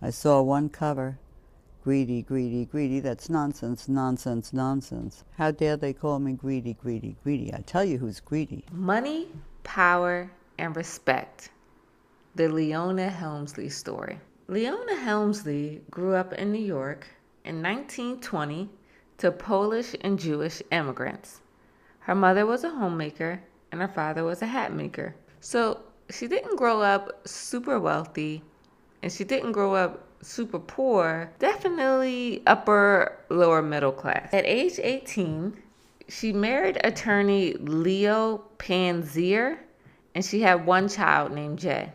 I saw one cover. Greedy, greedy, greedy. That's nonsense, nonsense, nonsense. How dare they call me greedy, greedy, greedy? I tell you who's greedy. Money, power, and respect. The Leona Helmsley story. Leona Helmsley grew up in New York in 1920 to Polish and Jewish immigrants. Her mother was a homemaker and her father was a hat maker. So she didn't grow up super wealthy and she didn't grow up super poor, definitely upper lower middle class. At age 18, she married attorney Leo Panzirer and she had one child named Jay.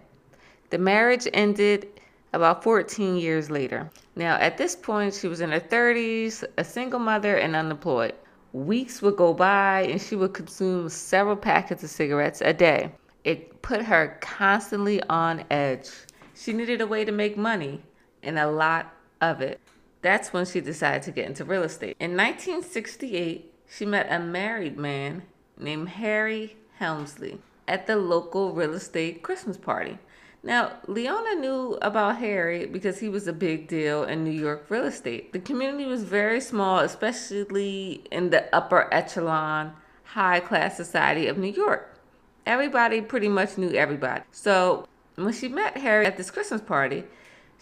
The marriage ended about 14 years later. Now, at this point, she was in her 30s, a single mother, and unemployed. Weeks would go by and she would consume several packets of cigarettes a day. It put her constantly on edge. She needed a way to make money and a lot of it. That's when she decided to get into real estate. In 1968, she met a married man named Harry Helmsley at the local real estate Christmas party. Now, Leona knew about Harry because he was a big deal in New York real estate. The community was very small, especially in the upper echelon, high class society of New York. Everybody pretty much knew everybody. So, when she met Harry at this Christmas party,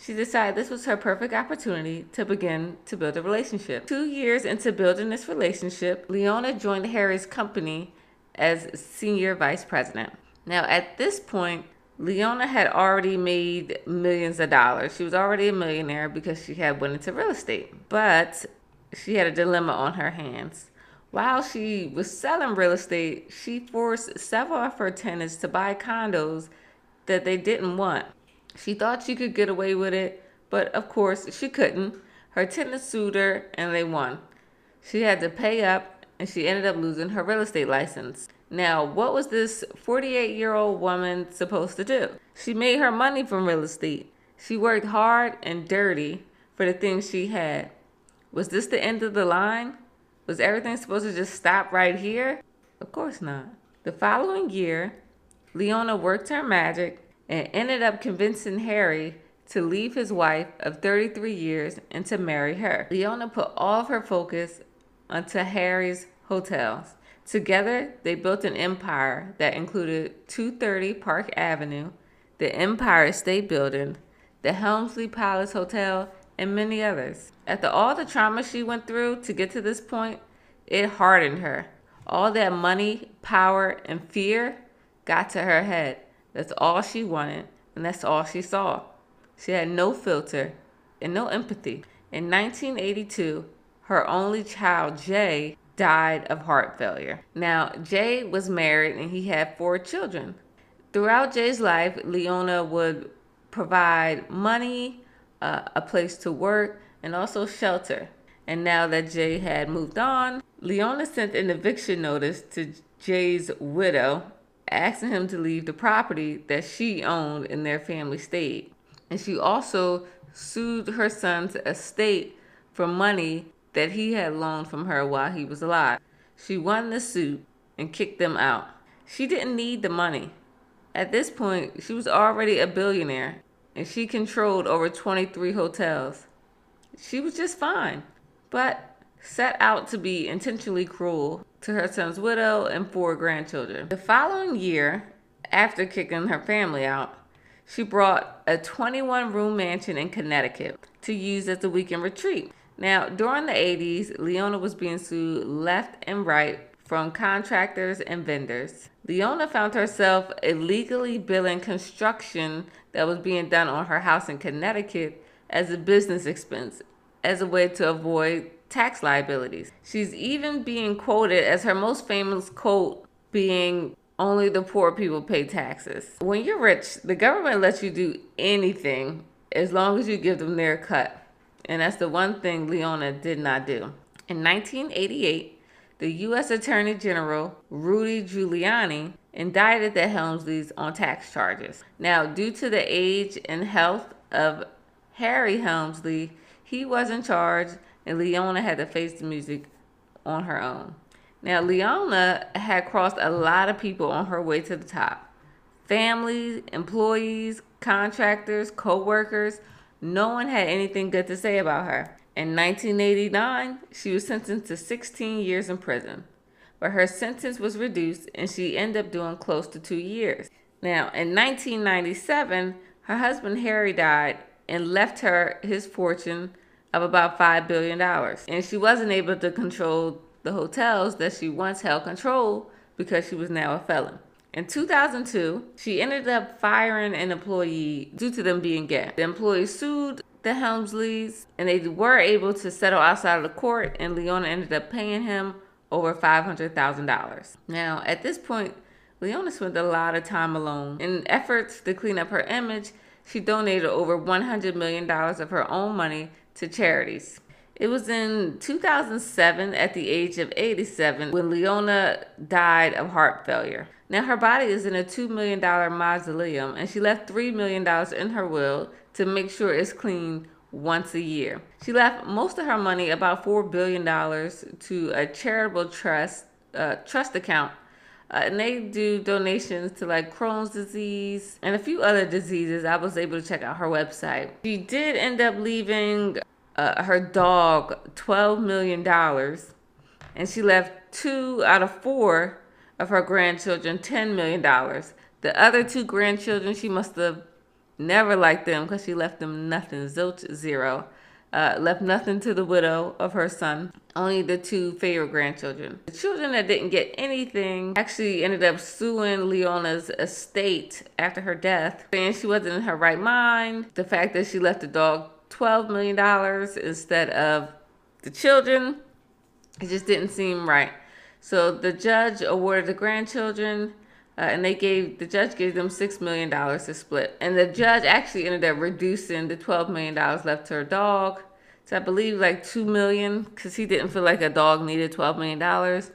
she decided this was her perfect opportunity to begin to build a relationship. Two years into building this relationship, Leona joined Harry's company as senior vice president. Now, at this point, Leona had already made millions of dollars. She was already a millionaire because she had went into real estate. But she had a dilemma on her hands. While she was selling real estate, she forced several of her tenants to buy condos that they didn't want. She thought she could get away with it, but of course she couldn't. Her tenants sued her and they won. She had to pay up and she ended up losing her real estate license. Now, what was this 48 year old woman supposed to do? She made her money from real estate. She worked hard and dirty for the things she had. Was this the end of the line? Was everything supposed to just stop right here? Of course not. The following year, Leona worked her magic and ended up convincing Harry to leave his wife of 33 years and to marry her. Leona put all of her focus onto Harry's hotels. Together, they built an empire that included 230 Park Avenue, the Empire State Building, the Helmsley Palace Hotel, and many others. After all the trauma she went through to get to this point, it hardened her. All that money, power, and fear got to her head. That's all she wanted, and that's all she saw. She had no filter and no empathy. In 1982, her only child, Jay, died of heart failure. Now, Jay was married and he had four children. Throughout Jay's life, Leona would provide money, uh, a place to work, and also shelter. And now that Jay had moved on, Leona sent an eviction notice to Jay's widow, asking him to leave the property that she owned in their family state. And she also sued her son's estate for money that he had loaned from her while he was alive. She won the suit and kicked them out. She didn't need the money. At this point, she was already a billionaire and she controlled over 23 hotels. She was just fine, but set out to be intentionally cruel to her son's widow and four grandchildren. The following year, after kicking her family out, she brought a 21 room mansion in Connecticut to use as a weekend retreat. Now, during the 80s, Leona was being sued left and right from contractors and vendors. Leona found herself illegally billing construction that was being done on her house in Connecticut as a business expense as a way to avoid tax liabilities. She's even being quoted as her most famous quote being only the poor people pay taxes. When you're rich, the government lets you do anything as long as you give them their cut. And that's the one thing Leona did not do. In 1988, the U.S. Attorney General Rudy Giuliani indicted the Helmsleys on tax charges. Now, due to the age and health of Harry Helmsley, he wasn't charged, and Leona had to face the music on her own. Now, Leona had crossed a lot of people on her way to the top families, employees, contractors, co workers no one had anything good to say about her. In 1989, she was sentenced to 16 years in prison, but her sentence was reduced and she ended up doing close to two years. Now, in 1997, her husband Harry died and left her his fortune of about $5 billion. And she wasn't able to control the hotels that she once held control because she was now a felon. In 2002, she ended up firing an employee due to them being gay. The employee sued the Helmsleys and they were able to settle outside of the court, and Leona ended up paying him over $500,000. Now, at this point, Leona spent a lot of time alone. In efforts to clean up her image, she donated over $100 million of her own money to charities. It was in 2007, at the age of 87, when Leona died of heart failure. Now, her body is in a $2 million mausoleum, and she left $3 million in her will to make sure it's cleaned once a year. She left most of her money, about $4 billion, to a charitable trust, uh, trust account uh, and they do donations to like Crohn's disease and a few other diseases. I was able to check out her website. She did end up leaving uh, her dog $12 million, and she left two out of four of her grandchildren $10 million. The other two grandchildren, she must have never liked them because she left them nothing, zilch, zero. Uh, left nothing to the widow of her son, only the two favorite grandchildren. The children that didn't get anything actually ended up suing Leona's estate after her death, saying she wasn't in her right mind. The fact that she left the dog $12 million instead of the children, it just didn't seem right. So the judge awarded the grandchildren, uh, and they gave the judge gave them six million dollars to split. And the judge actually ended up reducing the twelve million dollars left to her dog to I believe like two million, because he didn't feel like a dog needed twelve million dollars,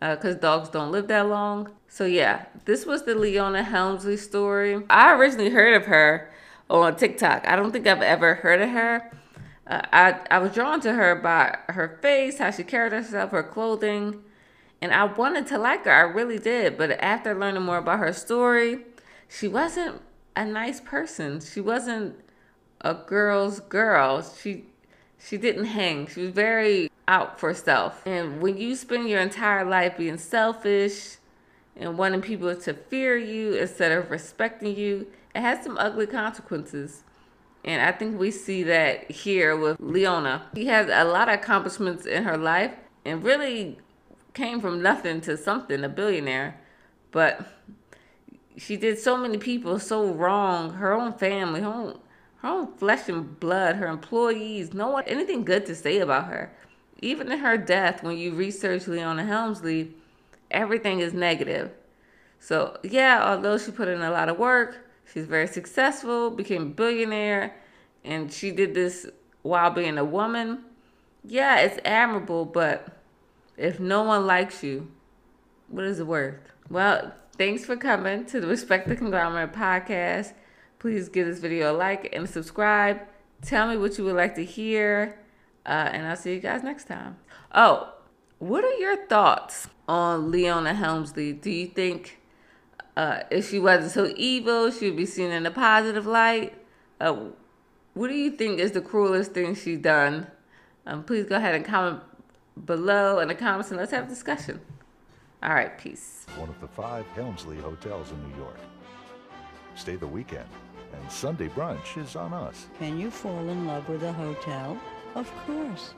because uh, dogs don't live that long. So yeah, this was the Leona Helmsley story. I originally heard of her on TikTok. I don't think I've ever heard of her. Uh, I, I was drawn to her by her face, how she carried herself, her clothing, and I wanted to like her. I really did. But after learning more about her story, she wasn't a nice person. She wasn't a girl's girl. She she didn't hang. She was very out for self. And when you spend your entire life being selfish and wanting people to fear you instead of respecting you, it has some ugly consequences. And I think we see that here with Leona. She has a lot of accomplishments in her life and really came from nothing to something, a billionaire. But she did so many people so wrong, her own family, her own, her own flesh and blood, her employees, no one, anything good to say about her. Even in her death, when you research Leona Helmsley, everything is negative. So, yeah, although she put in a lot of work, She's very successful, became a billionaire, and she did this while being a woman. Yeah, it's admirable, but if no one likes you, what is it worth? Well, thanks for coming to the Respect the Conglomerate podcast. Please give this video a like and subscribe. Tell me what you would like to hear, uh, and I'll see you guys next time. Oh, what are your thoughts on Leona Helmsley? Do you think uh, if she wasn't so evil, she would be seen in a positive light. Uh, what do you think is the cruelest thing she's done? Um, please go ahead and comment below in the comments and let's have a discussion. All right, peace. One of the five Helmsley hotels in New York. Stay the weekend, and Sunday brunch is on us. Can you fall in love with a hotel? Of course.